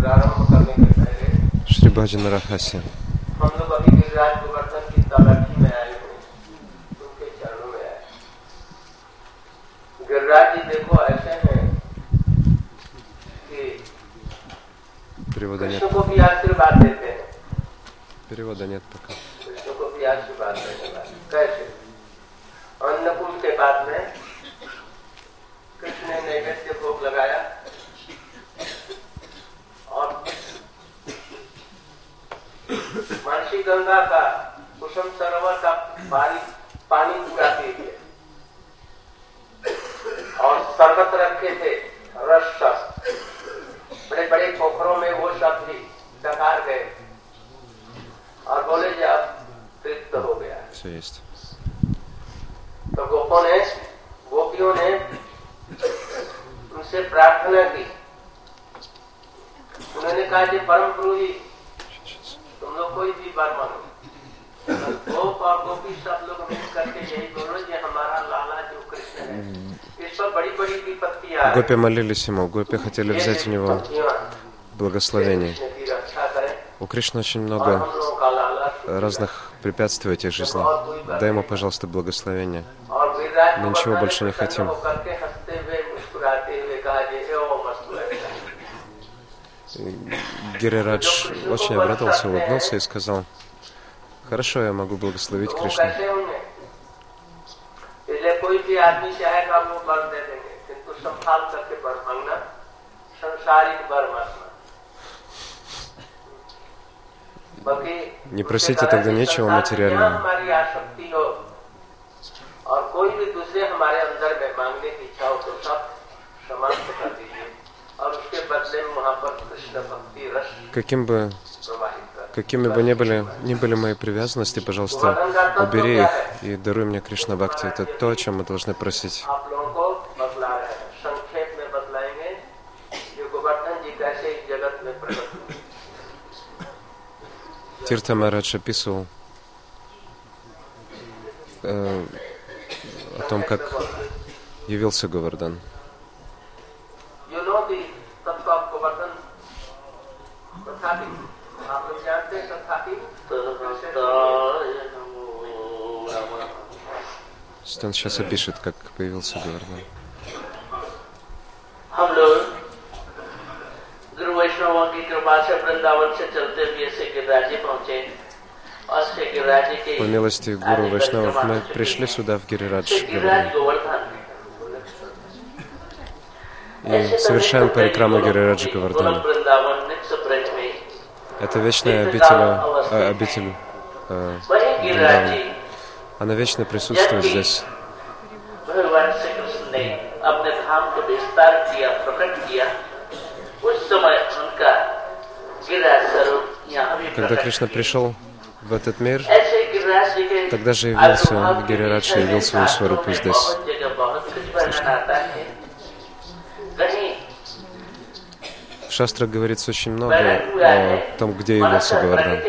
प्रारंभ करने के पहले Шри Баджана Рахаси. हम लोग अभी गिरिराज गोवर्धन की तलाठी में आए हुए उनके चरणों में आए गिरिराज जी देखो ऐसे हैं कि Перевода нет. कृष्ण को भी आशीर्वाद देते हैं Перевода нет пока. कृष्ण को भी आशीर्वाद देने वाले कैसे अन्नकूट के बाद में कृष्ण ने नैवेद्य भोग लगाया अच्छी गंगा का कुसुम सरोवर का पानी पानी पूरा पी लिया और सरबत रखे थे रस शस्त्र। बड़े बड़े पोखरों में वो सब भी डकार गए। और बोले जी अब तृप्त हो गया। तो गोपो ने गोपियों ने उनसे प्रार्थना की। उन्होंने कहा कि परम गुरु जी तुम लोग कोई भी बात मानो गोप और गोपी सब लोग मिल करके यही बोलो कि हमारा लाला जो कृष्ण है इस पर बड़ी बड़ी विपत्ति आ Гопи молились ему, гопи хотели взять у него благословение. कृष्ण की रक्षा करें У Кришны очень और много हम लोगों का लाला разных препятствий в этой жизни. Дай ему, пожалуйста, благословение. और गिरिराज Мы ничего गोवर्धन больше не ने प्रसन्न хотим. होकर के हंसते हुए मुस्कुराते हुए कहा जी "ए, ओ वस्तु है Гирирадж очень обрадовался, улыбнулся и сказал, «Хорошо, я могу благословить तो वो Кришну». कैसे होंगे इसलिए कोई भी आदमी चाहेगा वो वर दे देंगे किंतु संभाल करके वर मांगना संसारिक वर मांगना बाकी Не просите тогда нечего материального. हमारी आसक्ति हो और कोई भी दूसरे हमारे अंदर में मांगने की इच्छा हो तो सब समाप्त कर दीजिए Каким бы, какими бы ни были, ни были мои привязанности, пожалуйста, убери их и даруй мне Кришна Бхакти. Это то, о чем мы должны просить. Тирта Марадж описывал э, о том, как явился Говардан. Он сейчас опишет, как появился Говардан. हम लोग गुरु वैष्णवों की कृपा से वृंदावन से चलते हुए से गिरिराज जी पहुंचे और श्री गिरिराज जी के По милости Гуру Вайшнавов мы пришли сюда, в Гирирадж श्री गिरिराज Говардан, गोवर्धन и совершен парикрама Гири Кавардана. Это вечная обитель, э, обитель э, Вриндавана. Она вечно присутствует здесь. Когда Кришна пришел в этот мир, тогда же явился Гирирадж, явился свою сварупу здесь. В шастрах говорится очень много о том, где явился Говардан.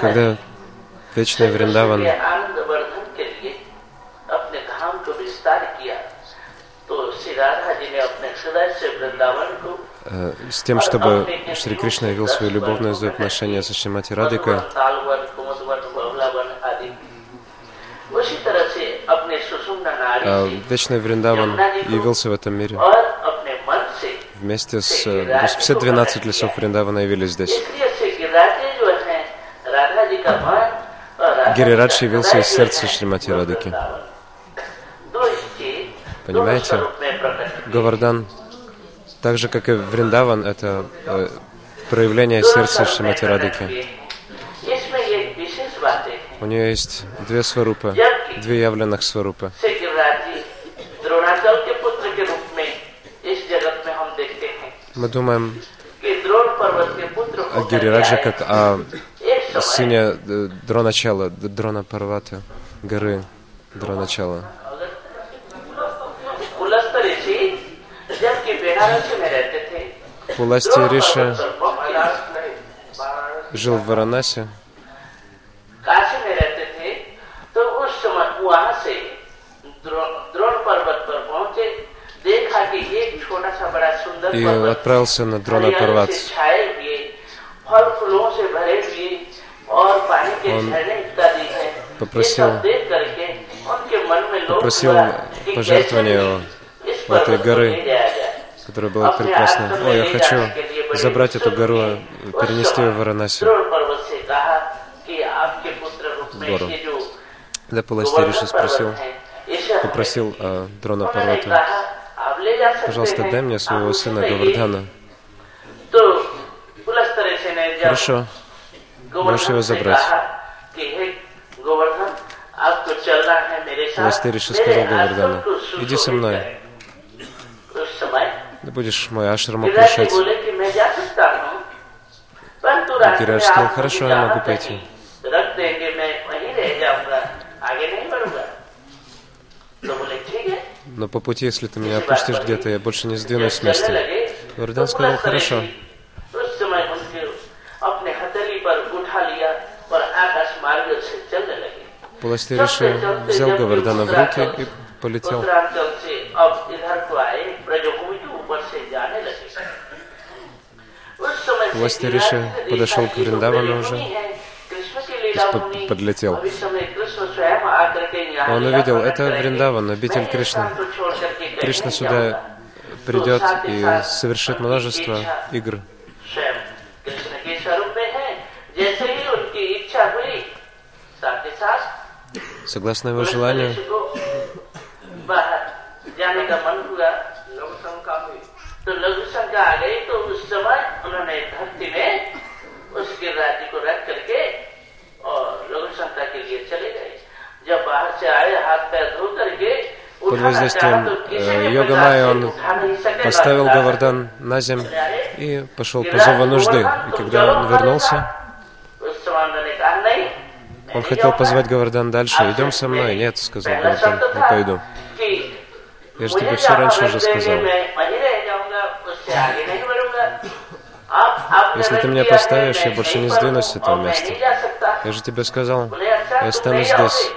Когда вечный Вриндаван э, с тем, чтобы Шри Кришна явил свою любовное взаимоотношение со Шримати Радикой, а, вечный Вриндаван явился в этом мире. Вместе с... То есть все 12 лесов Вриндавана явились здесь. Гирирадж явился из сердца Шримати Радыки. Понимаете? Говардан, так же, как и Вриндаван, это э, проявление сердца Шримати Радыки. У нее есть две сварупы, две явленных сварупы. Мы думаем о Гирираджа как о сыне э, Дроначала, Дрона Парваты, горы Дроначала. Пуласти Риша жил в Варанасе. и отправился на Дронапарват. Он попросил, попросил пожертвования у этой горы, которая была прекрасна. О, я хочу забрать эту гору, перенести ее в Варанаси. Гору. Да, Паластириши спросил, попросил э, Дрона Парвата Пожалуйста, дай мне своего сына Говардхана. Хорошо. Можешь его забрать. Властыриша сказал Говардану, иди со мной. Ты будешь мой ашрам окружать. Гираж сказал, хорошо, я могу пойти. но по пути, если ты меня опустишь где-то, я больше не сдвинусь с места. Иордан сказал, хорошо. Пласти Паластириши взял Гавардана в руки и полетел. Власти Риши подошел к Вриндавану уже, под, подлетел. Он लीला увидел, प्रकट это करेंगे। Вриндаван, обитель मैं इस Кришны. स्थान को छोड़ करके कहीं Кришна नहीं сюда जाऊंगा। придет तो साथ ही и साथ совершит उनकी множество इच्छा игр. स्वयं कृष्ण के स्वरूप में है जैसे ही उनकी इच्छा हुई साथ ही साथ Согласно его पुलिस желанию, पुलिस को बाहर जाने का मन हुआ लघु शंका हुई तो लघु शंका आ गई तो उस समय उन्होंने धरती में उस गिरिराज जी को रख तो Под воздействием э, йога майя он поставил Гавардан на землю и пошел по зову нужды. И когда он вернулся, он хотел позвать Гавардан дальше. «Идем со мной». «Нет», — сказал Гавардан, — «не пойду». Я же тебе все раньше уже сказал. Если ты меня поставишь, я больше не сдвинусь с этого места. Я же тебе сказал, я останусь здесь.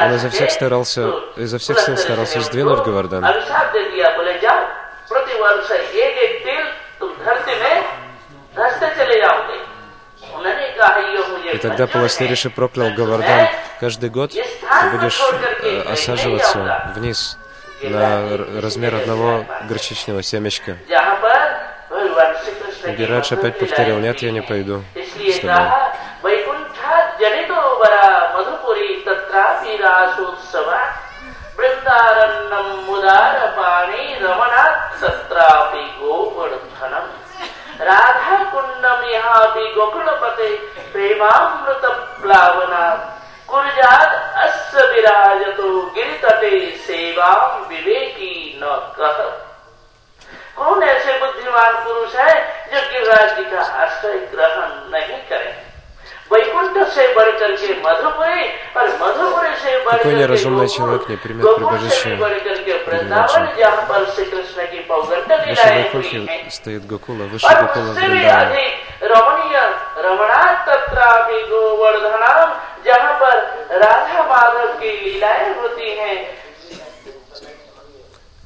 Он изо всех старался, изо всех сил старался сдвинуть Говардхан. И тогда Паластериши проклял Говардан. Каждый год ты будешь э, осаживаться вниз на размер одного горчичного семечка. Гирадж опять повторил, нет, я не пойду с тобой. रासोत्सवा वृंदारण्यम मुदार पाणी रमणात् तत्रापि गोवर्धनम। राधा कुंडम यहाँ भी गोकुलपते प्रेमामृत प्लावना कुरजाद अस्य विराजतो गिरितटे सेवाम विवेकी न कह कौन ऐसे बुद्धिमान पुरुष है जो गिरिराज जी का आश्रय ग्रहण नहीं करे? Какой неразумный человек не примет прибежище Выше Гокухи стоит Гокула, выше Гокула Вриндаван.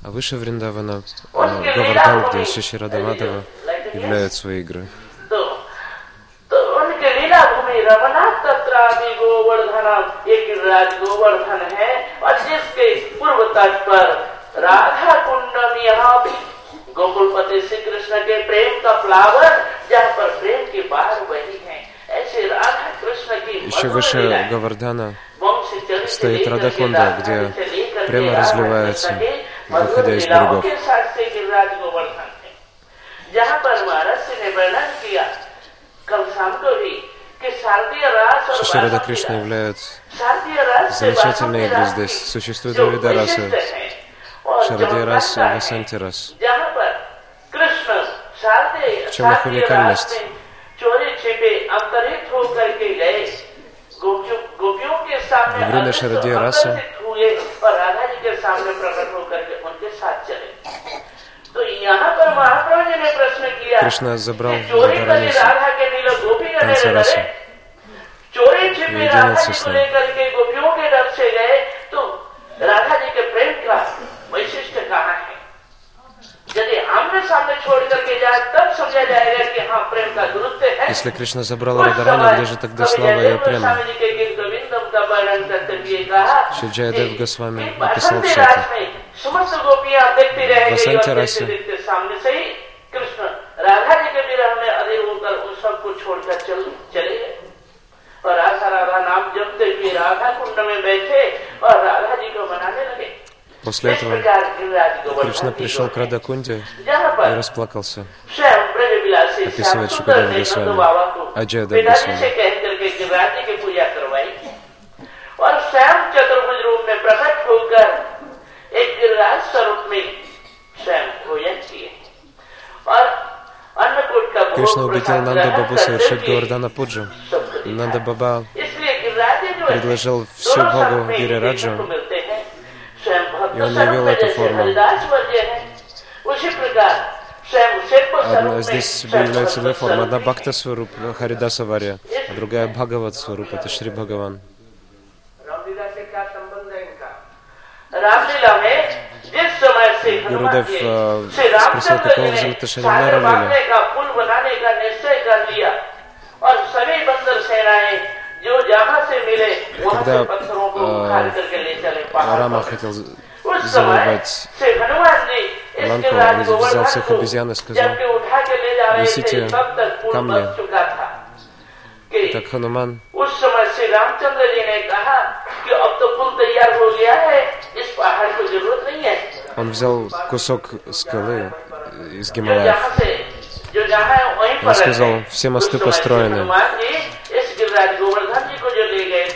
А выше Вриндавана э, Говардан, где Шиши Радамадова являют свои игры. तो तो उनके लीला भूमि रमना तत्रापि गोवर्धनम ये गिरिराज गोवर्धन है और जिसके पूर्व तट पर राधा कुंडम यहाँ भी गोकुलपति श्री कृष्ण के प्रेम का फ्लावर जहाँ पर प्रेम की बाहर वही है ऐसे राधा कृष्ण की Еще मधुर выше लीलाएं Гавардана वंश चरित्र стоит लेकर के Радакунда, राधा где से लेकर के прямо राधा разливается, कृष्ण के выходя मधुर из लीलाओं берегов. के साथ से गिरिराज गोवर्धन है जहाँ पर महर्षि ने वर्णन किया Что Рада Кришна являются замечательные грезды. Существуют два вида расы. Шарди рас и Васанти рас. В чем их уникальность? В время Шарди расы तो यहाँ पर महाप्रभु जी ने प्रश्न किया Кришна забрал कि चोरी Радараниса करी राधा के नीलो गोपी танца गणे раса. चोरी छिपे भी и राधा единился जी с को ним. लेकर के गोपियों के डर से गए तो राधा जी के प्रेम का वैशिष्ट कहाँ है Если Кришна забрал उस Радарани, समय где же тогда कवि слава जयदेव ее према? गोस्वामी जी के गीत गोविंदम का वर्णन करते हुए कहा Шри Джаядев कि Госвами एक написал बसंती в шоке. रात में समस्त गोपियां देखती रहेंगी बसंती और रात देखते से। देखते सामने से ही कृष्ण राधा जी के विरह में अधीर होकर उन सबको छोड़कर चल चले गए और राधा राधा नाम जपते हुए राधा कुंड में बैठे और राधा जी को मनाने लगे После इस этого प्रकार गिरिराज गोवर्धन Кришна जी пришел को к Радакунде जहाँ и पर расплакался. स्वयं ब्रजविलासी описывает श्याम Шукадев सुंदर ने Госвами, नंद बाबा को Аджая Дев पिताजी Госвами. से कह करके गिरिराज जी की पूजा करवाई और स्वयं चतुर्भुज रूप में प्रकट होकर एक गिरिराज स्वरूप में स्वयं भोजन किए और अन्नकूट का भोग Кришна убедил प्रसाद Нанду ग्रहण Бабу करते совершить हुए Гавардана Пуджу. सबको दिखाया। Нанда Баба इसलिए गिरिराज जी जो है, предложил всю दोनों Богу स्वरूप में Гирираджу, и он явил эту форму. Одна, здесь выявляются две формы. Одна Бхакта Сваруп, ну, Харидаса Варя, а другая Бхагават Сваруп, это Шри Бхагаван. Гурудев э, а, спросил, какого взаимоотношения на Рамиле. Когда э, Рама хотел завоевать Ланку. Он взял всех обезьян и сказал, несите камни. Так Хануман он взял кусок скалы из Гималаев. Он сказал, все мосты построены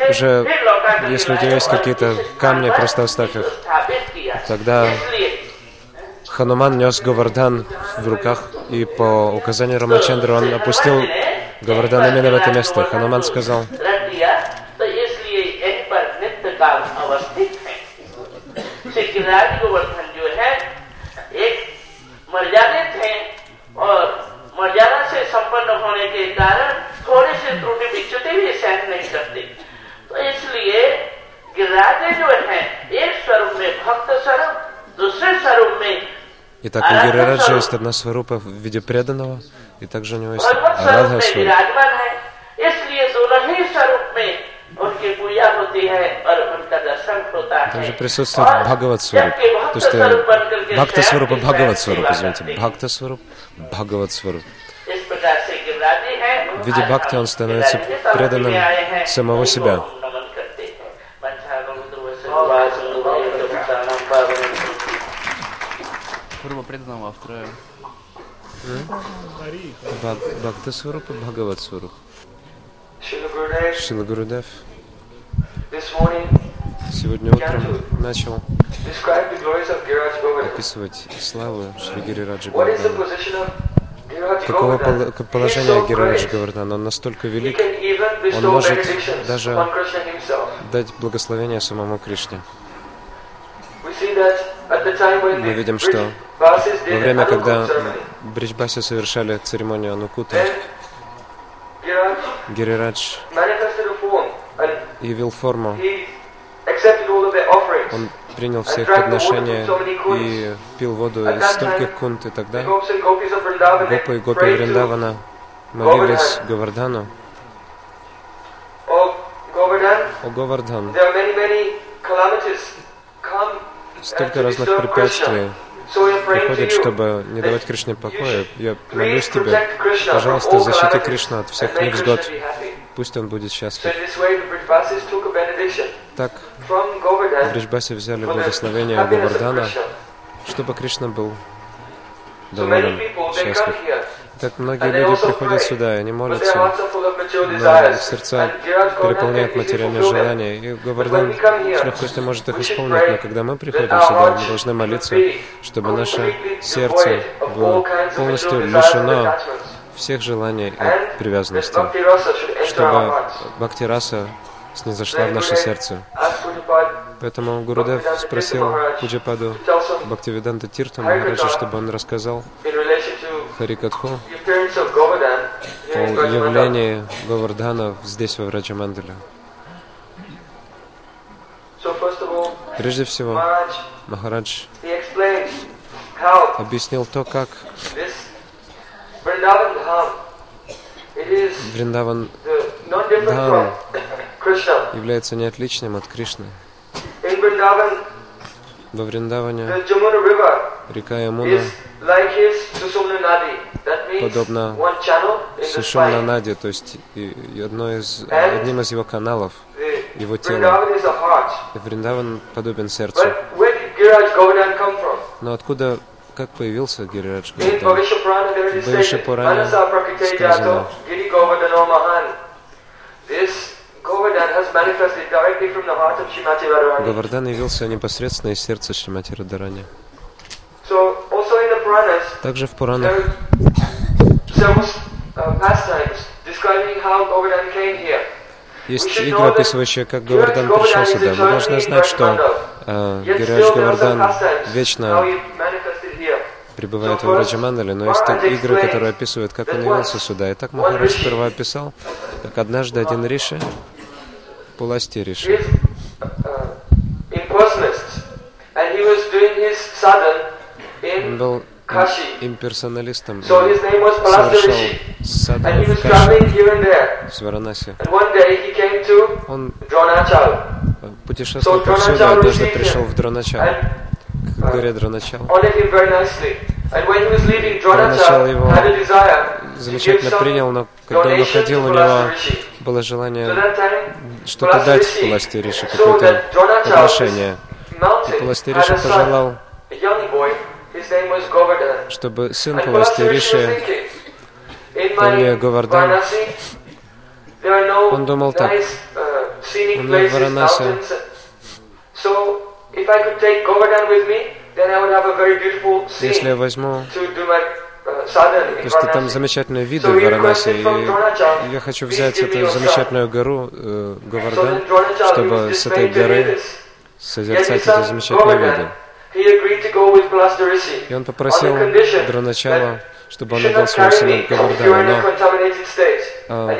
Уже, फिर लौटा करके если у тебя लाए есть और какие-то इस स्थान камни, पर просто оставь их. स्थापित किया Тогда इसलिए Хануман нес Гавардан в руках, и по указанию Рамачандры он опустил Гавардан именно в это место. Хануман сказал, रख दिया तो इसलिए यहीं पर नित्य काल अवस्थित है श्री गिरिराज गोवर्धन जो है एक मर्यादित है और मर्यादा से संपन्न होने के कारण थोड़े से त्रुटि विच्युति भी सहन नहीं करते Итак, у Гири Раджа есть одна сварупа в виде преданного, и также у него есть Радха Также присутствует Бхагават Сваруп. То есть Бхакта Сваруп и Бхагават Сваруп, извините. Бхакта Сваруп, Бхагават Сваруп. В виде Бхакти он становится преданным самого себя. Форма преданного, вторая Бхак- Бхакта сварупа, Бхагават сваруп. Srila Gurudev, Шила Гурудев сегодня утром начал описывать славу Шри Giriraj Каково пол- положение great. Гавардана? Он настолько велик, bestow может даже- дать благословение самому Кришне. Мы видим, что Во время, когда Бриджбаси совершали церемонию Анукута, Гирирадж явил форму. Он принял все их подношения и пил воду из стольких кунт, и тогда Гопа и Гопи Вриндавана молились Govardhan, О Говардан, столько разных препятствий you. чтобы не давать Кришне покоя. Я молюсь тебе, пожалуйста, защити Кришну от всех невзгод. Пусть он будет счастлив. Так, в Бриджбасе взяли благословение Говардана, чтобы Кришна был доволен, счастлив. Так многие люди приходят сюда, и они молятся, но их сердца переполняют материальные желания, и Говардан с легкостью может их исполнить, но когда мы приходим сюда, мы должны молиться, чтобы наше сердце было полностью лишено всех желаний и привязанностей, чтобы Бхакти Раса снизошла в наше сердце. Поэтому Гурудев спросил Пуджападу Бхактивиданта Тирту Махараджа, чтобы он рассказал Харикатху о явлении Говардхана здесь, во Враджамандале. Прежде всего, Махарадж объяснил то, как Вриндаван Дхам является неотличным от Кришны. Во Вриндаване река Ямуна Подобно Сушумна. Нади, то есть одно из, одним из его каналов, его тела. Вриндаван подобен сердцу. Но откуда, как появился Гирирадж Говардан? В Prakite сказано. Говардан явился непосредственно из сердца Шримати Радарани. Также в Пуранах есть игры, описывающие, как Говардан пришел сюда. Мы должны знать, что э, some Говардан вечно пребывает во Враджамандале, но есть так игры, которые описывают, как он явился сюда. И так Махарадж сперва описал, как однажды один риши, Пуласти риши, он был. Имперсоналистом, совершал was в Каши, traveling here and there. с Варанаси. And one day he came to Он путешествовал повсюду, а однажды пришел в Дроначал, and к горе leaving Дроначал его Замечательно принял, но когда он уходил, у него было желание что-то дать saw какое-то this И son, пожелал, чтобы сын was Риши, my Говардан, Он думал так. uh, У меня в beautiful если я возьму, uh, потому что там замечательные виды в Dronachal, и я хочу "Please взять эту your son." замечательную гору э, Говардан, чтобы с этой горы созерцать эти замечательные виды. И он попросил that чтобы он отдал своего сына. А,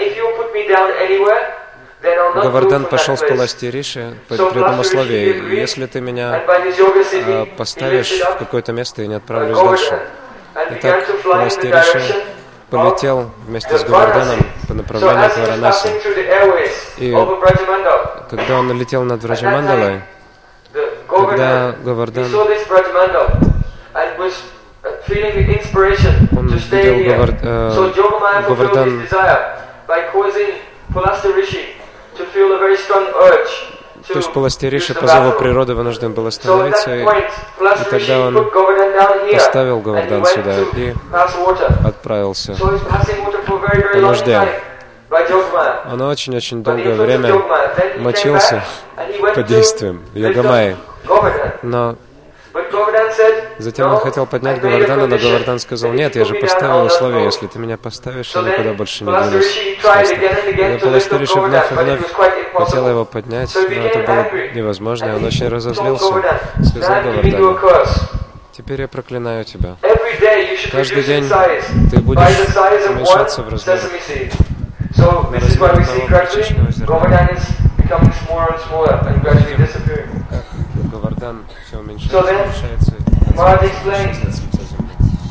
I'll Но from пошел place. Паласти Риши при одном условии. Если ты меня а, поставишь в какое-то место и не uh, Govardhan дальше. Итак, Паласти Риши полетел вместе с Varanasi. по направлению к Варанаси. И Когда он летел над Враджамандалой, когда Говардан uh, Он видел here. Говар- э, Говардан То есть to Паласти use Риши the по зову природы вынужден был остановиться и и тогда он поставил Говардан сюда и отправился. По нужде. Time by Yogamaya. Он очень-очень долгое время мочился под действием. Govardhan. Но затем "No, он хотел поднять Говардана, но Говардан сказал, нет, я же поставил условие, go." если ты меня поставишь, я никуда больше не двинусь. Up Риши вновь и вновь хотел его поднять, но это было невозможно, и он очень разозлился. Сказал "Now I'm giving you a Говардану, теперь я проклинаю тебя. Каждый день ты будешь уменьшаться в размерах. So this is why we see gradually. Govardhan is becoming smaller and smaller and gradually disappearing. So then, Maharaj земли.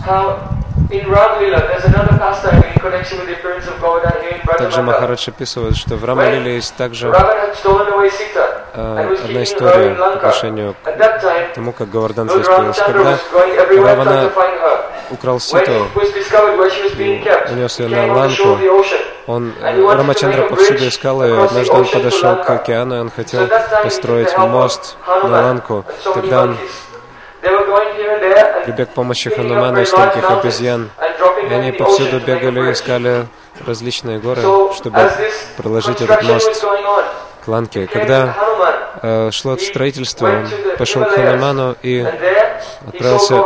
how in Raglila there's another pastime in connection with the appearance of Govardhan here in Также. Махарадж описывает, что в Рамалиле есть также э, одна история по отношению к тому, как Говардан. Ramchandra Когда Равана украл Ситу, унес ее на ланку. Он, Рамачандра повсюду искал ее, однажды он подошел к океану, и он хотел построить мост на ланку. Тогда он прибег к помощи Ханумана и стольких обезьян, и они повсюду бегали и искали различные горы, чтобы проложить этот мост к Ланке. Когда э, шло строительство, он пошел к Хануману и отправился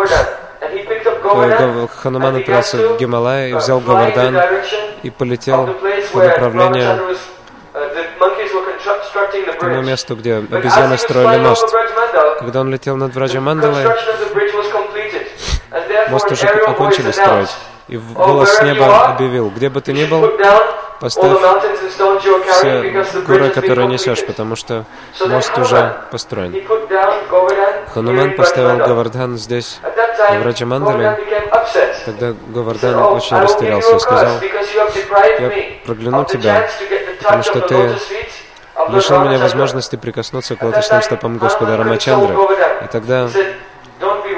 Хануман отправился в Гималай и uh, взял Говардан и полетел по направлению uh, к тому месту, где обезьяны строили мост. Когда он летел над Враджамандалой, мост уже окончили строить. И Oh, голос с неба объявил, где бы ты ни был, Поставь все горы, которые несешь, потому что мост уже построен. Хануман поставил Гавардан здесь, в Раджамандале. Тогда Гавардан очень растерялся и сказал, я прокляну тебя, потому что ты лишил меня возможности прикоснуться к лотосным стопам Господа Рамачандры. И тогда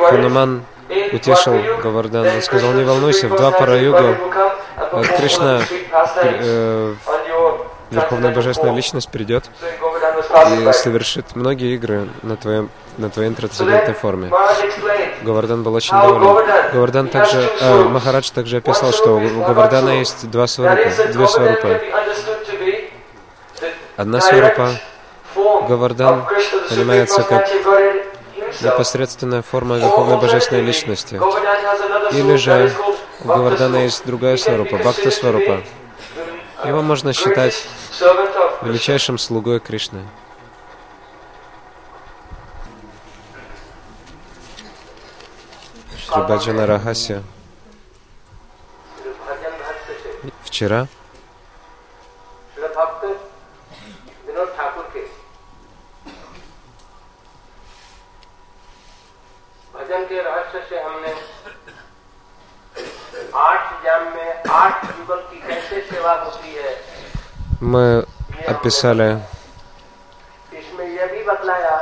Хануман утешил Гавардан. Он сказал, не волнуйся, в два пара юга Кришна, э, Верховная Божественная Личность, придет и совершит многие игры на, твоем, на твоей трансцендентной форме. Гавардан был очень доволен. Гавардан также, э, Махарадж также описал, что у Гавардана есть два сварупа, две сварупы. Одна сварупа, Гавардан понимается как непосредственная форма Верховной Божественной Личности. Или же у Гавардана есть другая сварупа, Бхакта сварупа. Его можно считать величайшим слугой Кришны. Шрибаджана Рахасия. Вчера भजन के रहस्य से हमने आठ जन्म में आठ युगल की कैसे सेवा होती है мы описали इसमें यह भी बतलाया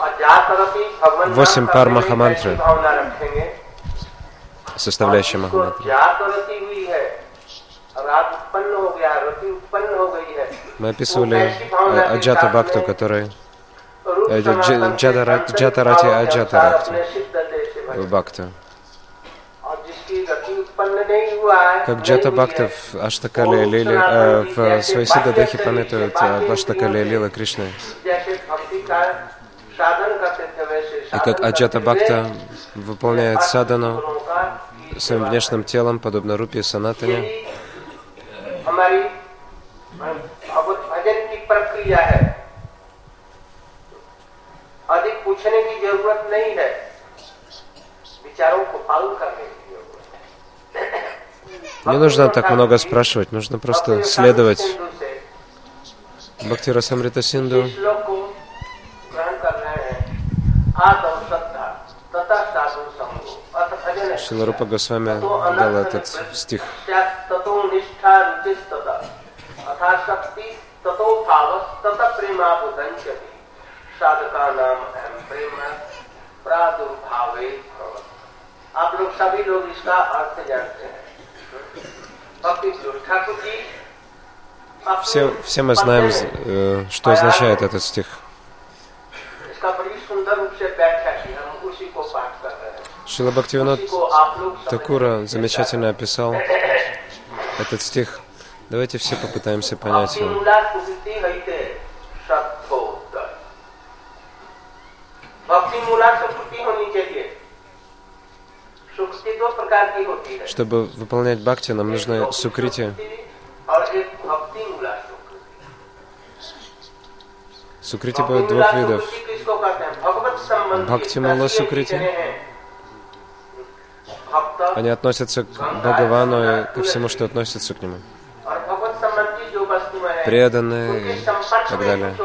और जातरती भगवान Восемь नाम пар का Махамантры. कैसी भावना रखेंगे составляющие और जिसको Махамантры. जातरती हुई है रात उत्पन्न हो गया रति उत्पन्न हो गई है Мы описывали э, Аджата Бхакту, который रूप э, Дж- सनातन के Джадарат- संतरित Джатарати भाव के Как नहीं Джата हुई Бхакта है, в Аштакале Лили, э, в своей Сиддадахе памятует об Аштакале Лила Кришны. जैसे भक्ति का साधन करते थे वैसे И как साधन Аджата करते Бхакта हुए выполняет садану गुरुओं का की своим सेवा внешним телом, подобно Рупе Санатане, यही हमारी भगवत भजन की प्रक्रिया है अधिक पूछने की जरूरत नहीं है विचारों को पालन करने की जरूरत है Не нужно так много спрашивать, нужно просто следовать Бхакти Расамрита Синду. श्लोक को ग्रहण कर रहे हैं आदम श्रद्धा तथा साधु संगो अथ भजन Шиларупа Госвами дал этот стих. ततो निष्ठा रुचिस्तता अथा शक्ति ततो भावस तत प्रेमा बुधंचति साधका नाम अहम प्रेम प्रादुर्भावे भवत आप लोग सभी लोग इसका अर्थ जानते हैं भक्ति विनोद ठाकुर जी अपने Все, все мы знаем, э, что означает этот стих. इसका बड़ी सुंदर रूप से व्याख्या की हम उसी को पाठ कर रहे हैं Шила Бхактивинод उसी को आप लोग समझ Такура замечательно описал этот стих. Давайте все попытаемся понять его. भक्तिमूला सुकृति हईते सत्वोत्तर भक्तिमूला सुकृति होनी चाहिए чтобы выполнять бхакти, нам нужно сукрити. Сукрити бывает двух видов. Бхактимала сукрити. Они относятся к Бхагавану и ко всему, что относится к нему. Преданные и так далее.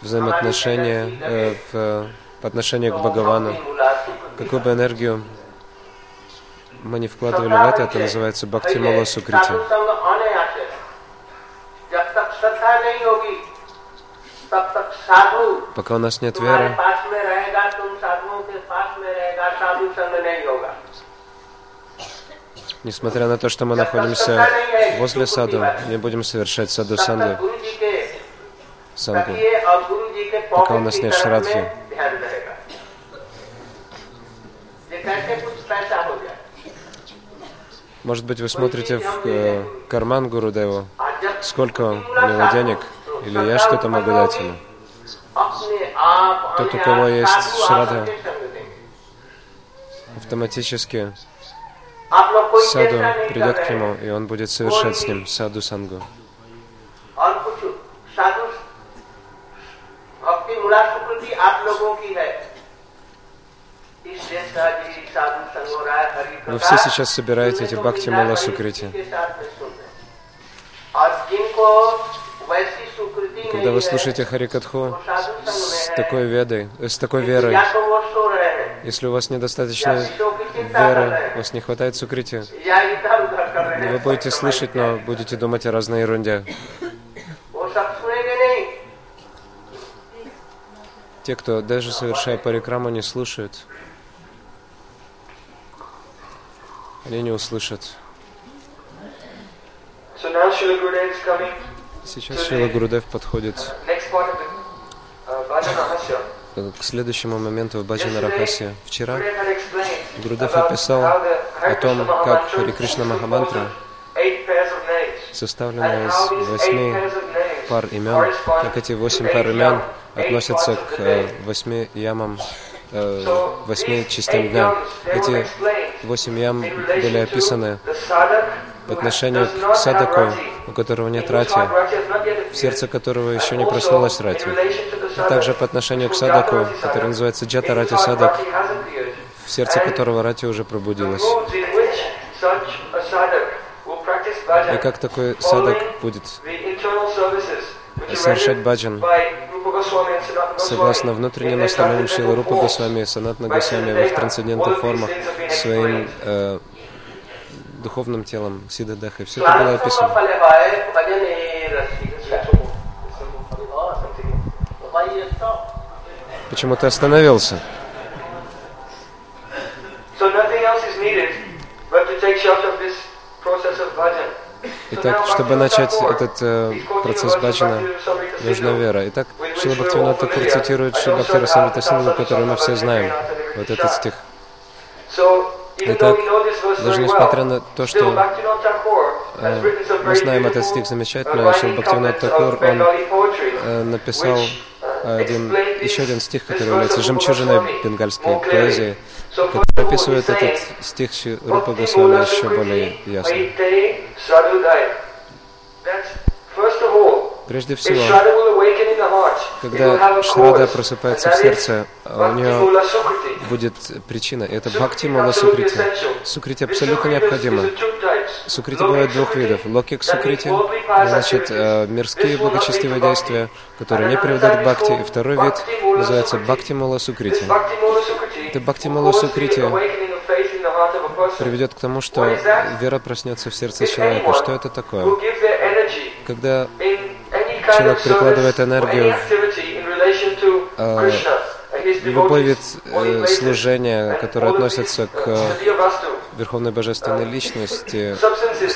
Взаимоотношения э, в, по отношению к Бхагавану. Какую бы энергию мы не вкладывали в это, это называется Бхактимала Сукрити. Пока у нас нет веры, несмотря на то, что мы находимся возле саду, не будем совершать саду санду, сангу, пока у нас нет шрадхи. Может быть, вы смотрите в э, карман Гурудеву, और जब сколько у него денег, или я что-то могу дать ему. अपने आप Тот, у अनायास кого есть साधु श्रद्धा, आकर के संग देंगे। Автоматически आप लोग कोई саду चेष्टा नहीं придет कर к रहे нему, हैं। и он будет совершать с ним саду сангу. और कुछ साधु भक्ति मूला सुकृति आप लोगों की है вы все сейчас собираете эти бхакти мала сукрити. Когда вы слушаете Харикатху с такой ведой, с такой верой, если у вас недостаточно веры, у вас не хватает сукрити, вы будете слышать, но будете думать о разной ерунде. Те, кто даже совершая парикраму, не слушают, они не услышат. Сейчас Шила Гурудев подходит к следующему моменту в Баджана Рахасе. Вчера Гурудев описал о том, как Хари Кришна Махамантра составлена из восьми пар имен, как эти восемь пар имен относятся к э, восьми ямам, э, восьми частям дня. Эти восемь ям были описаны по отношению к садаку, у которого нет рати, в сердце которого еще не проснулась рати. И также по отношению к садаку, который называется джата рати садак, в сердце которого рати уже пробудилась. И как такой садак будет совершать баджан согласно внутренним наставлениям Шила Рупа Госвами Санатна Госвами в их трансцендентных формах своим э, духовным телом Сида Даха. Все это было описано. Почему ты остановился? Чтобы начать этот э, процесс баджана, нужна вера. Итак, Шила Бхактивинат Такур цитирует Шри Бхактира Самрита Сингу, который мы все знаем, вот этот стих. Итак, даже несмотря на то, что э, мы знаем этот стих замечательно, Шри Бхактивинат Такур, он э, написал один, еще один стих, который является жемчужиной бенгальской поэзии, который описывает этот стих Рупа Госвами еще более ясно. Прежде всего, когда Шрада просыпается в сердце, у нее будет причина. Это бхакти мала сукрити. Сукрити абсолютно необходимо. Сукрити бывает двух видов. Локик сукрити, значит, э, мирские благочестивые действия, которые не приведут к бхакти. И второй вид называется бхакти мала сукрити. Это бхакти мала сукрити приведет к тому, что вера проснется в сердце человека. Что это такое? Когда человек прикладывает энергию в любой э, служения, которое относится к Верховной Божественной Личности,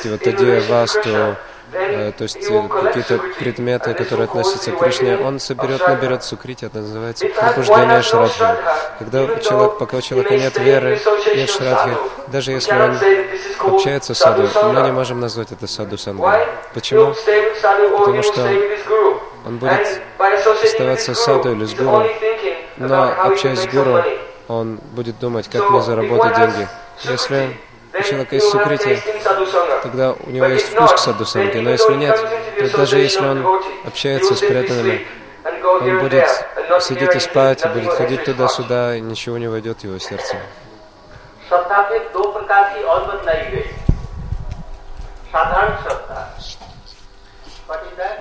вот Адия Васту, э, то есть какие-то предметы, которые относятся к Кришне, он соберет, наберет сукрити, это называется пробуждение шрадхи. Когда человек, пока у человека нет веры, нет шрадхи, даже если он общается с саду, мы не можем назвать это саду сангой. Почему? Потому что он будет оставаться саду или с гуру, но общаясь с гуру, он будет думать, как мне заработать деньги. Если у человека есть сукрити, тогда у него есть вкус к саду санги, но если нет, то даже если он общается с преданными, он будет сидеть и спать, и будет ходить туда-сюда, и ничего не войдет в его сердце.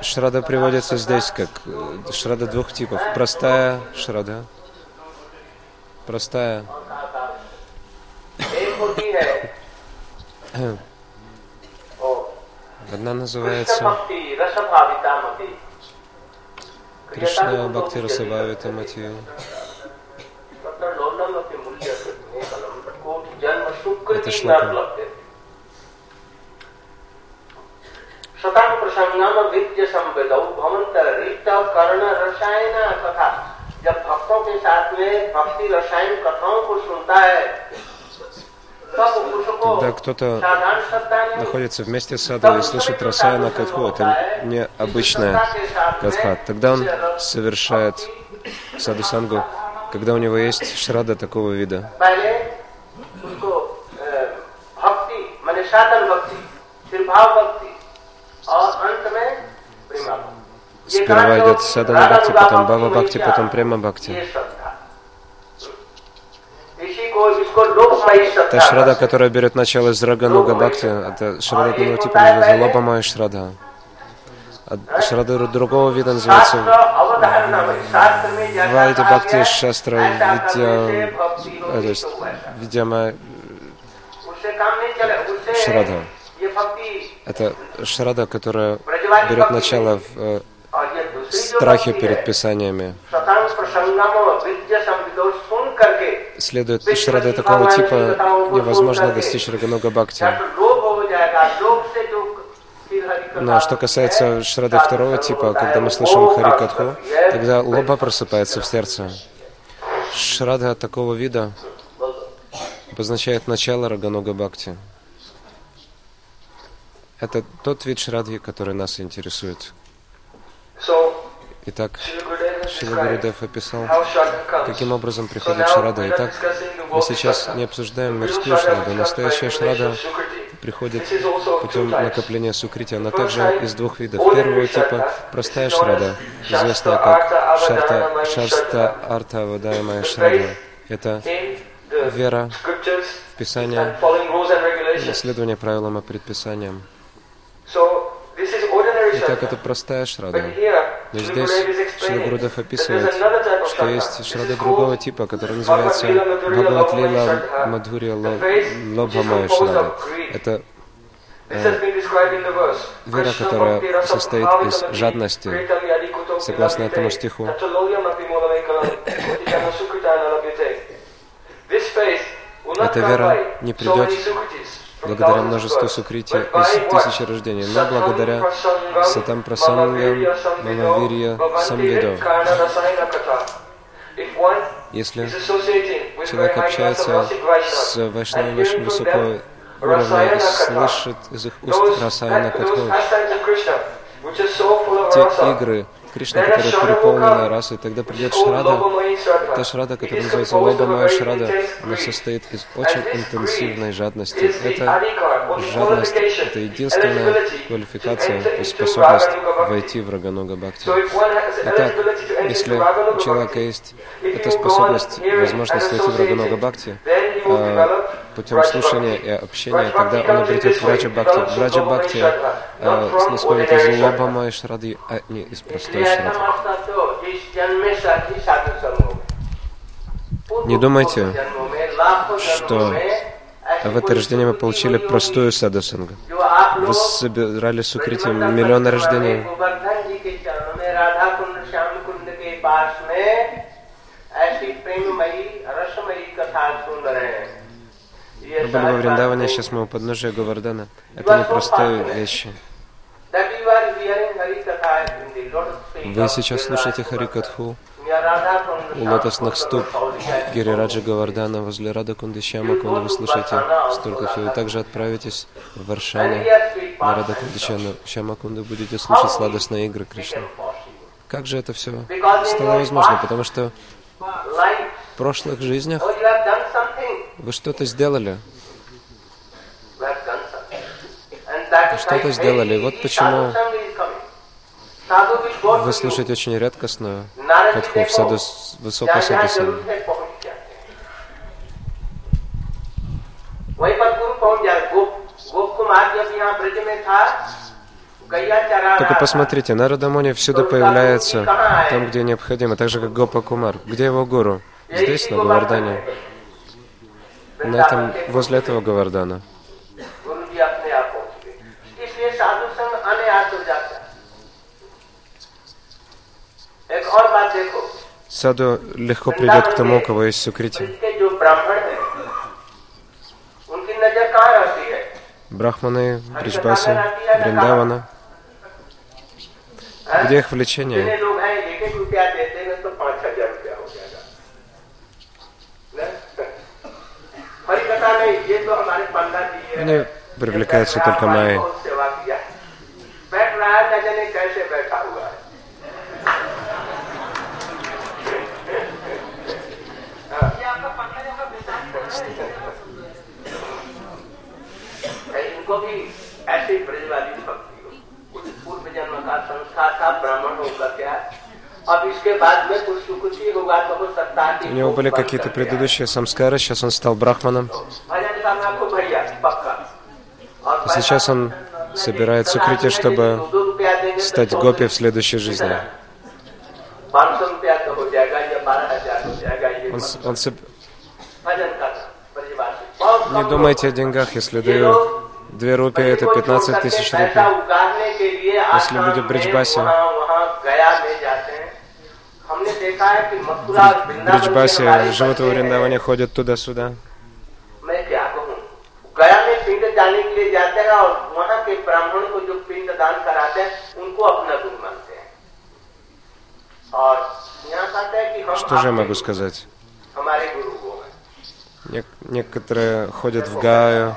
Шрада приводится здесь как э, шрада двух типов. Простая шрада. Простая. Одна называется Кришна Бхакти Расабхавита Мати. Это шлока. शतांग प्रसंगम विद्य संवेद भवंत रिक्त कर्ण रसायन कथा जब भक्तों के साथ में भक्ति रसायन कथाओं को सुनता है Когда кто-то находится вместе с садом и слышит Расаяна Катху, это необычная катха. Тогда он совершает саду сангу, когда у него есть шрада такого вида. Сперва идет садана бхакти, потом бхава бхакти, потом према бхакти. Та шрада, которая берет начало из Рагануга Бхакти, это шрада одного типа называется Лоба Майя Шрада. Шрада другого вида называется Вайди Бхакти Шастра Видья, то есть Видьяма Шрада. Это шрада, которая берет начало в э, страхе перед писаниями. Следует шрады такого типа невозможно достичь Рагануга Бхакти. Но что касается шрады второго типа, когда мы слышим Харикатху, тогда лоба просыпается в сердце. Шрада такого вида обозначает начало Рагануга Бхакти. Это тот вид шрадхи, который нас интересует. Итак, Шила Гурудев описал, каким образом приходит шрада. Итак, мы сейчас не обсуждаем мирскую шраду. Настоящая шрада приходит путем накопления сукрити. Она также из двух видов. Первого типа простая шрада, известная как шарта, шарста арта выдаемая шрада. Это вера в Писание, исследование правилам и предписаниям. Итак, это простая шрада. Но здесь Шилагурудов описывает, что есть шрада другого типа, которая называется Бхагават Лила Мадхурия Лобхамая Шрада. Это э, вера, которая состоит из жадности, согласно этому стиху. Эта вера не придет благодаря множеству сукрити из тысячи рождений, но благодаря сатам прасангам мамавирья самвидо. Если человек общается с вайшнавами высокого уровня и слышит из их уст Расаяна Катху, те игры, Кришна, которая переполнена расой, тогда придет Шрада, та Шрада, которая называется Лоба Майя Шрада, она состоит из очень интенсивной жадности. Это жадность, это единственная квалификация и способность войти в Раганога Бхакти. Итак, если у человека есть эта способность, возможность войти в Раганога Бхакти, а, путем слушания и общения, тогда он обретет в Раджа Бхакти. Раджа Бхакти э, снисходит из Лобама и Шрады, а не из простой Шрады. Не думайте, что в это рождение мы получили простую садасангу. Вы собирали сукрити миллионы рождений. Мы были во Вриндаване, сейчас мы у подножия Говардана. Это непростые вещи. Вы сейчас слушаете Харикатху у лотосных стоп Гирираджа Гавардана возле Рада Кундишама, Кунда вы слышите столько всего. И также отправитесь в Варшане на Рада Кундишама, Шамакунда, будете слушать сладостные игры Кришны. Как же это все стало возможно? Потому что в прошлых жизнях вы что-то сделали. Что-то сделали. Вот почему вы слушаете очень редкостную катху в саду, высокой саду только посмотрите, Нарадамони всюду появляется там, где необходимо, так же, как Гопа Кумар. Где его гуру? Здесь, на Гавардане. На этом, возле этого Гавардана. Саду легко придет к тому, у кого есть сукрити. Брахманы, Бриджбаси, Вриндавана. Где их влечение? Они привлекаются только майей. इनको भी ऐसे ब्रजवादी भक्ति हो कुछ पूर्व जन्म का संस्कार था ब्राह्मण होकर क्या अब इसके बाद में कुछ कुछ ही होगा तो हो सकता है कि У него वो были बंद какие-то कर दिया। предыдущие самскары, сейчас он стал брахманом. Сейчас он собирает сукрити, чтобы стать гопи в следующей жизни. Он, он соб... Не думайте о деньгах, если даю 2 рупии, это 15 тысяч рупий. Если люди бриджбаси. Бриджбаси в Бриджбасе живут во Вриндаване, ходят туда-сюда. मैं क्या कहूँ गया में पिंड जाने के लिए जाते हैं और वहाँ के ब्राह्मण को जो पिंड दान कराते हैं उनको अपना गुरु मानते हैं और यहाँ कहते हैं कि हम Что же я आपके могу сказать? हमारे गुरु को हैं Нек- некоторые ходят в Гаю,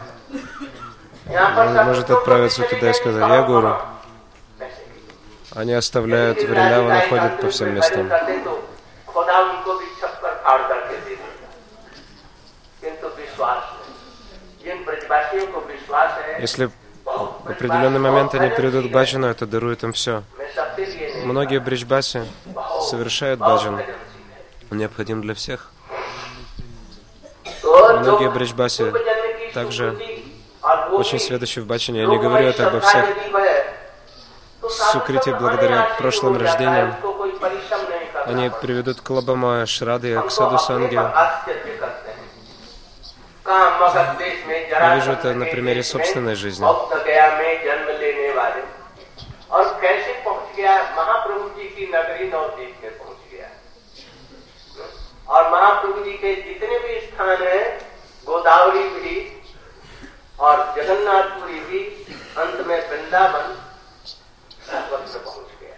यहाँ पर Он सब может लोग отправиться चले туда и गए сказать, कि «Я हम гуру». वहाँ पैसे के लिए। они оставляют Вриндаван и ходят по всем местам. Если в определенный момент они перейдут к баджану, это дарует им все. Многие бриджбаси совершают баджан. Он необходим для всех. Многие бриджбаси также очень сведущи в баджане. Я не говорю это обо всех. Сукрити благодаря прошлым рождениям они приведут к Лабама Шраде, к Саду Санге. पर आश्चर्य करते हैं। कहाँ मगध देश में जरा Я вижу это на примере собственной жизни. भक्त गया में जन्म लेने वाले और कैसे पहुंच गया महाप्रभु जी की नगरी नवदीप में पहुंच गया और महाप्रभु जी के जितने भी स्थान हैं गोदावरी भी और जगन्नाथपुरी भी अंत में वृंदावन सर्वत्र पहुंच गया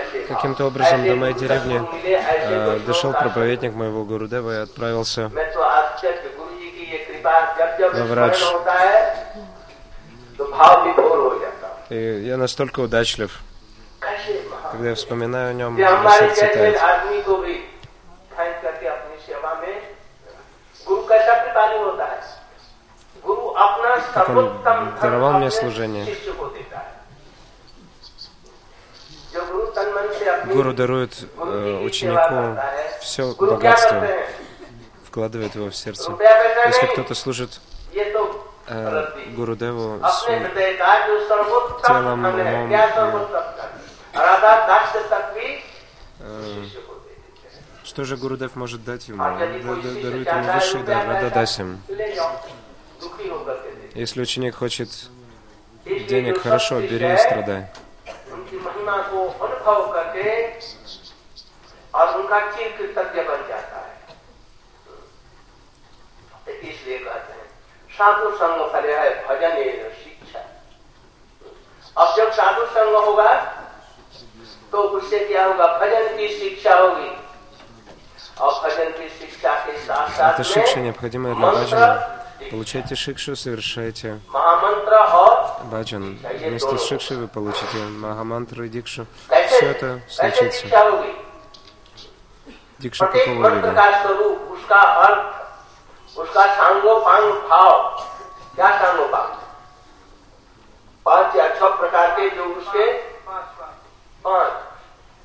ऐसे Каким-то образом ऐसे до моей कुछ деревни सत्संग मिले, ऐसे э, कुछ дошел लोग проповедник моего Гурудева и отправился врач. И я настолько удачлив, когда я вспоминаю о нем, мне сердце тает. Как он даровал мне служение. Гуру дарует э, ученику все богатство, вкладывает его в сердце. रुपया पैसा Если नहीं кто-то служит ये तो э, गलती Гурудеву अपने своим हृदय का जो सर्वोत्तम телом, धन है умом क्या и- सर्वोत्तम धन राधा दास तक भी э, शिष्य को दे देते हैं Что же Гурудев может дать ему? और Он यदि да- कोई да- शिष्य дарует ему चाहता है высший дар, रुपया Рададасим. पैसा, ले जाओ दुखी होकर के दे Если ученик хочет इसलिए денег, जो хорошо, सब бери и शिष्य है, страдай. उनकी महिमा को अनुभव करके और उनका चिर कृतज्ञ बन जाता इसलिए कहते हैं साधु संग फल है भजन एवं शिक्षा अब जब साधु संग होगा तो उससे क्या होगा भजन की शिक्षा होगी और भजन की शिक्षा के साथ साथ Это шикша, में необходимая для मंत्र баджана. Получайте шикшу, совершайте महामंत्र और баджан. Вместе с шикшей вы получите махамантру и дикшу. कैसे Все это कैसे случится. शिक्षा होगी Дикша प्रत्येक какого मंत्र вида? का स्वरूप उसका अर्थ उसका सांगोपांग भाव क्या सांगोपांग पांच या छह प्रकार के जो उसके पांच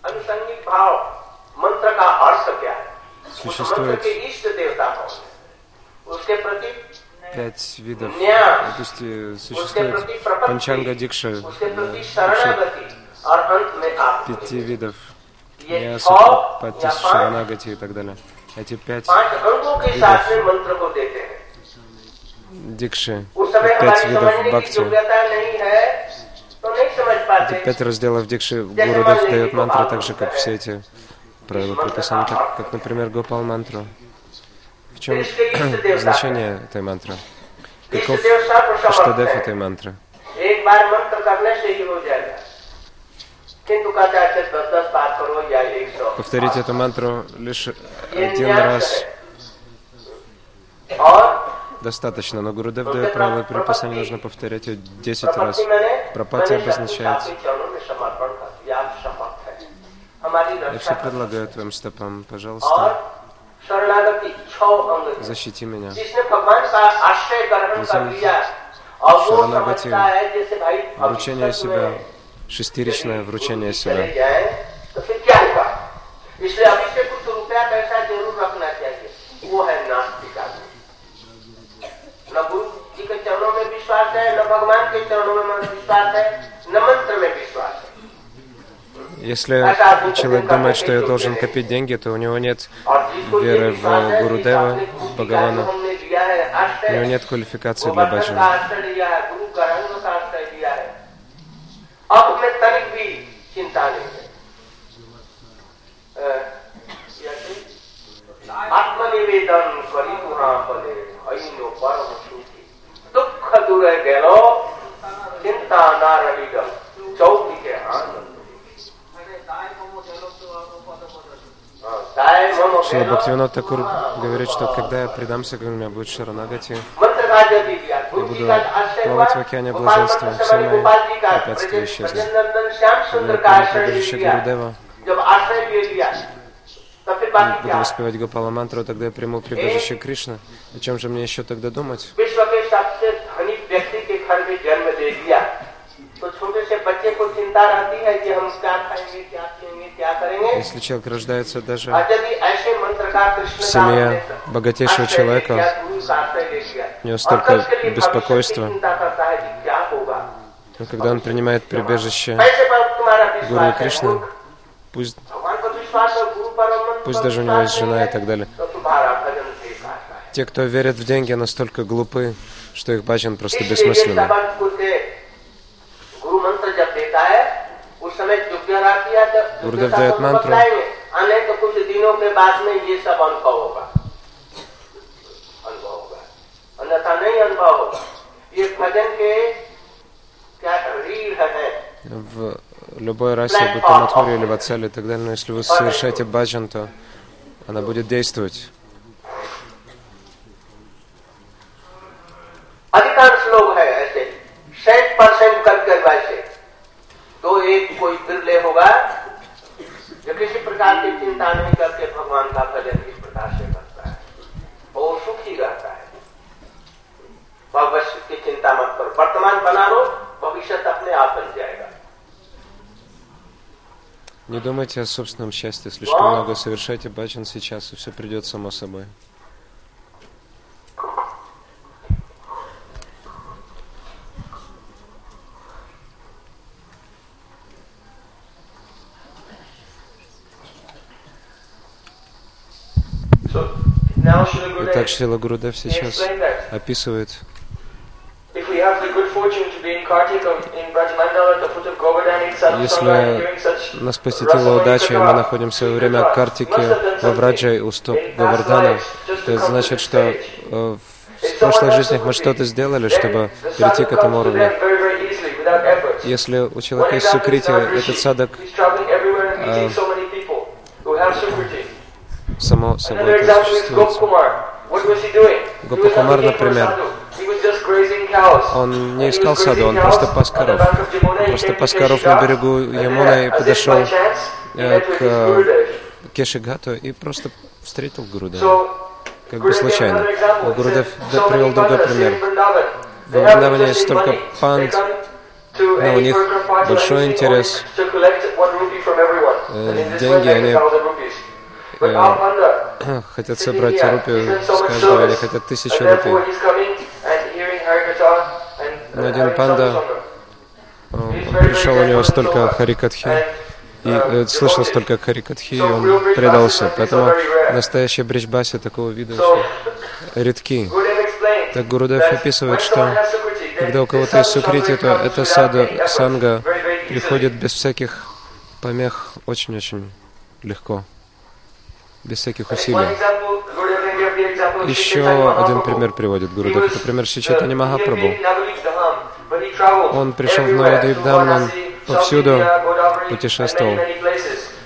अनुसंगिक भाव मंत्र का अर्थ क्या है उस मंत्र Существует के इष्ट देवता कौन है उसके प्रति пять видов. न्यास Допустим, उसके существует प्रति प्रपत्ति панчанга дикша, उसके प्रति शरणागति और अंत में आप пяти видов. ये Няса, छह Пати, या पांच Шаранагати и так далее. эти пять видов дикши, пять видов бхакти. Эти пять разделов дикши Гурудев дает мантры так же, как все эти правила прописаны, как, как например, Гопал мантру. В чем значение этой мантры? Каков Иштадев этой мантры? Повторить эту мантру лишь один раз достаточно, но Гурудев дает правила приписания, нужно повторять ее 10 раз. Пропати обозначает я все предлагаю твоим стопам, пожалуйста. Защити меня. Шаранагати, вручение себя шестеричное вручение себя. Если человек думает, что я должен копить деньги, то у него нет веры в Гуру Дева Бхагавана. У него нет квалификации для баджана. अब हमें तनिक भी चिंता नहीं है अ, यदि आत्मनिवेदन करी पुरा फले ऐनो परम सुखी दुख दूर गेलो चिंता ना रही चौकी के आनंद हाँ, दाय मम Шила गेलो, Бхактивинод Такур говорит, что когда я предамся, когда у меня будет Шаранагати, и буду плавать в океане блаженства. Все мои препятствия исчезли. Убежище Гурудева. И буду воспевать Гопала мантру, тогда я приму прибежище Кришны. О чем же мне еще тогда думать? Если человек рождается даже в семье богатейшего человека, нее столько беспокойства. Но ну, когда он принимает прибежище Гуру Кришны, пусть, пусть даже у него есть жена и так далее, те, кто верят в деньги, настолько глупы, что их баджан просто бессмысленно. Гурдев дает мантру, अन्यथा नहीं अनुभव होगा ये भजन के क्या रीढ़ है В любой расе, будь то Матхури или Вацали и так далее, но если вы совершаете баджан, то она будет действовать. अधिकांश लोग है ऐसे सेंट परसेंट करके वैसे तो एक कोई बिरले होगा जो किसी प्रकार की चिंता नहीं करके भगवान का भजन इस प्रकार से करता Не думайте о собственном счастье, слишком много совершайте баджан сейчас, и все придет само собой. Итак, Шрила Гурудев сейчас описывает, если нас посетила удача, и мы находимся во время Картики во Враджа у стоп Гавардана, то это значит, что э, в прошлых жизнях мы что-то сделали, чтобы перейти к этому уровню. Если у человека есть сукрити, этот садок а, само собой это. Гопакумар, например, он не искал саду, он просто пас коров. Он просто пас коров на берегу Ямуна и подошел э, к э, Кешигату и просто встретил Гурудева. Как бы случайно. Но Гурудев да- привел другой пример. В Вриндаване есть столько панд, но у них большой интерес. Э, деньги, они э, хотят собрать рупию с каждого, они хотят тысячу рупий. Но один панда, пришел, у него столько харикатхи, и э, слышал столько харикатхи, и он предался. Поэтому настоящие бриджбаси такого вида очень редки. Так Гурудев описывает, что когда у кого-то есть сукрити, то эта саду, санга приходит без всяких помех очень-очень легко, без всяких усилий. Еще один пример приводит Гурудев. Это пример Шичатани Махапрабху. Он пришел в Навадвипдам, он повсюду путешествовал.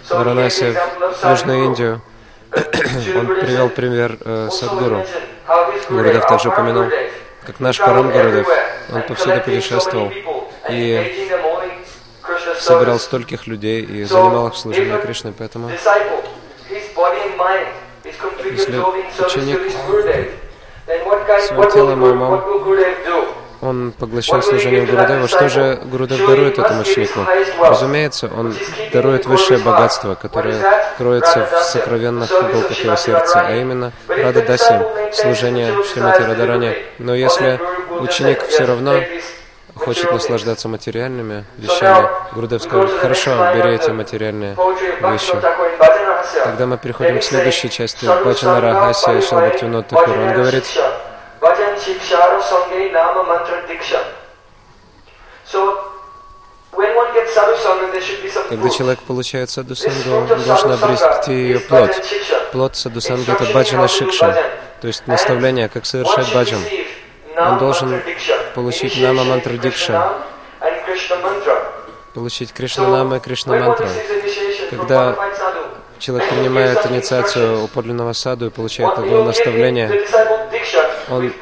В Варанаси, в Южную Индию. Он привел пример э, Садгуру. Гурудев также упомянул, как наш Парам Гурудев. Он повсюду путешествовал и собирал стольких людей и занимал их в служении Кришны. Поэтому если ученик телом и умом он поглощен служением Гурудева, что же Гурудев дарует этому ученику? Разумеется, он дарует высшее богатство, которое кроется в сокровенных уголках его сердца, а именно Рада Даси, служение Шримати Радарани. Но если ученик все равно хочет наслаждаться материальными вещами, Гурудев скажет, хорошо, бери эти материальные вещи. Тогда мы переходим к следующей части. Баджана Рахаси Шалбхактивинод Такур. Он говорит, когда человек получает садусангу, он должен обрести ее плод. Плод садусанги — это баджана шикша, то есть наставление, как совершать баджан. Он должен получить нама мантра дикша, получить Кришна нама и Кришна мантра. Когда человек принимает инициацию у подлинного саду и получает такое наставление, он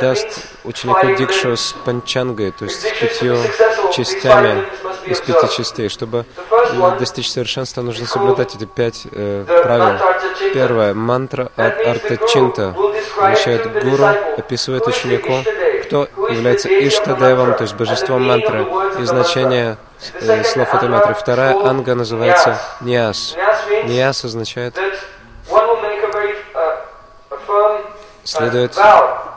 даст ученику дикшу с панчангой, то есть с пятью частями из пяти частей. Чтобы достичь совершенства, нужно соблюдать эти пять э, правил. Первое. Мантра от Артачинта означает гуру, описывает ученику, кто является Иштадевом, то есть божеством мантры, и значение э, слов этой мантры. Вторая анга называется Ниас. Ниас означает следует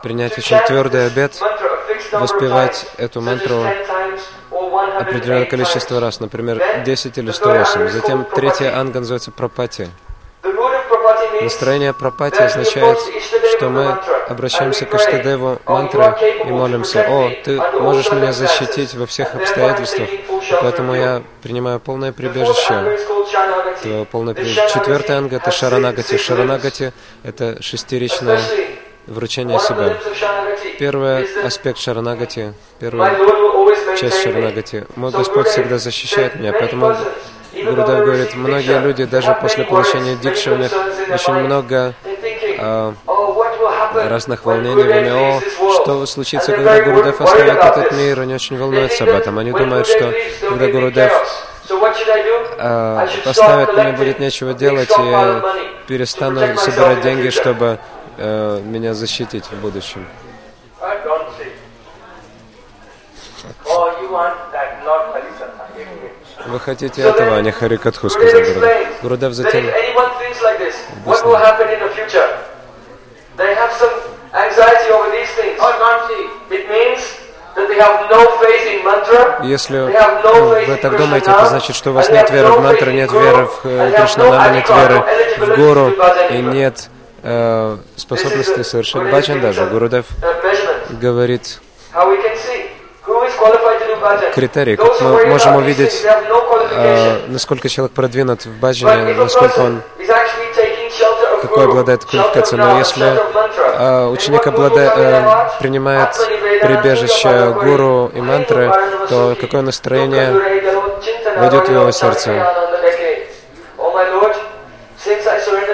принять очень твердый обет, воспевать эту мантру определенное количество раз, например, 10 или 108. Затем третья анга называется пропати. Настроение пропати означает, что мы обращаемся к Иштадеву мантры и молимся, «О, Ты можешь меня защитить во всех обстоятельствах, поэтому я принимаю полное прибежище». Твое полное прибежище. Четвертая анга — это Шаранагати. Шаранагати — это шестиричное вручение себя. Первый аспект Шаранагати, первая часть Шаранагати. Мой Господь всегда защищает меня, поэтому Гурудев говорит, многие люди даже после получения дикши, очень много а, разных волнений в уме. О, что случится, когда Гурудев оставит этот мир? Они очень волнуются об этом. Они думают, что когда Гурудев а, оставит, мне будет нечего делать, и я перестану собирать деньги, чтобы а, меня защитить в будущем. Вы хотите этого, а не Харикатху, сказал Гурудев. Гурудев затем Если вы так думаете, это значит, что у вас нет веры в мантру, нет веры в э, Кришнанама, нет веры в Гуру и нет э, способности совершать баджан даже. Гурудев говорит, критерий, как мы можем увидеть, э, насколько человек продвинут в баджане, насколько он какой обладает квалификацией. Но если э, ученик обладает, э, принимает прибежище гуру и мантры, то какое настроение войдет в его сердце?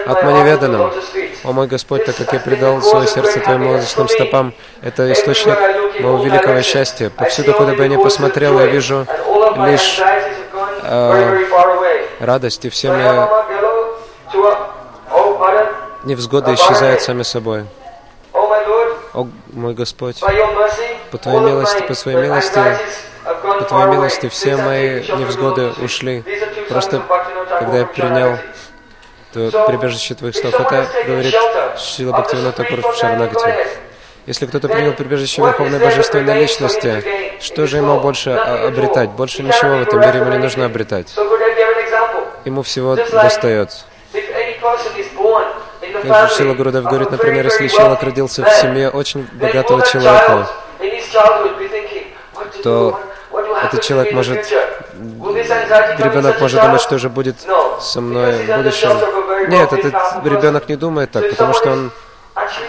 Атманеведанам. О мой Господь, так как я предал свое сердце Твоим молодочным стопам, это источник моего великого счастья. Повсюду, куда бы я ни посмотрел, я вижу лишь э, радость, и все мои невзгоды исчезают сами собой. О мой Господь, по Твоей милости, по Своей милости, по Твоей милости все мои невзгоды ушли. Просто когда я принял то прибежище Твоих слов. Это говорит Шила Бхактивина Такур в Шаранагати. Если кто-то принял прибежище Верховной Божественной Личности, что же ему больше обретать? Больше ничего в этом мире ему не нужно обретать. Ему всего достает. Как же Шила Гурудев говорит, например, если человек родился в семье очень богатого человека, то этот человек может, ребенок может думать, что же будет со мной в будущем. Нет, этот ребенок не думает так, потому что он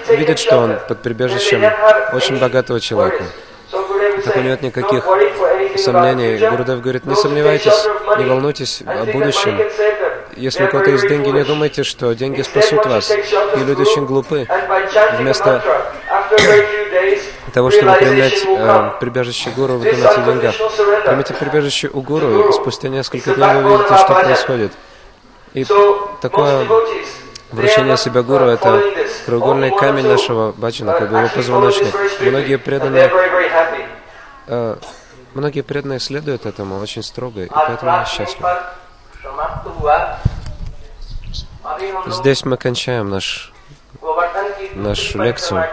видит, что он под прибежищем очень богатого человека. Так у него нет никаких сомнений. Гурудев говорит, не сомневайтесь, не волнуйтесь о будущем. Если у кого-то есть деньги, не думайте, что деньги спасут вас. И люди очень глупы. Вместо того, чтобы принять э, прибежище гуру, вы думаете о деньгах. Примите прибежище у гуру, и спустя несколько дней вы увидите, что происходит. И такое Вручение себя гуру — это краеугольный камень нашего баджана, как бы его позвоночник. Многие преданные, э, многие преданные следуют этому очень строго, и поэтому они счастливы. Здесь мы кончаем наш, нашу лекцию.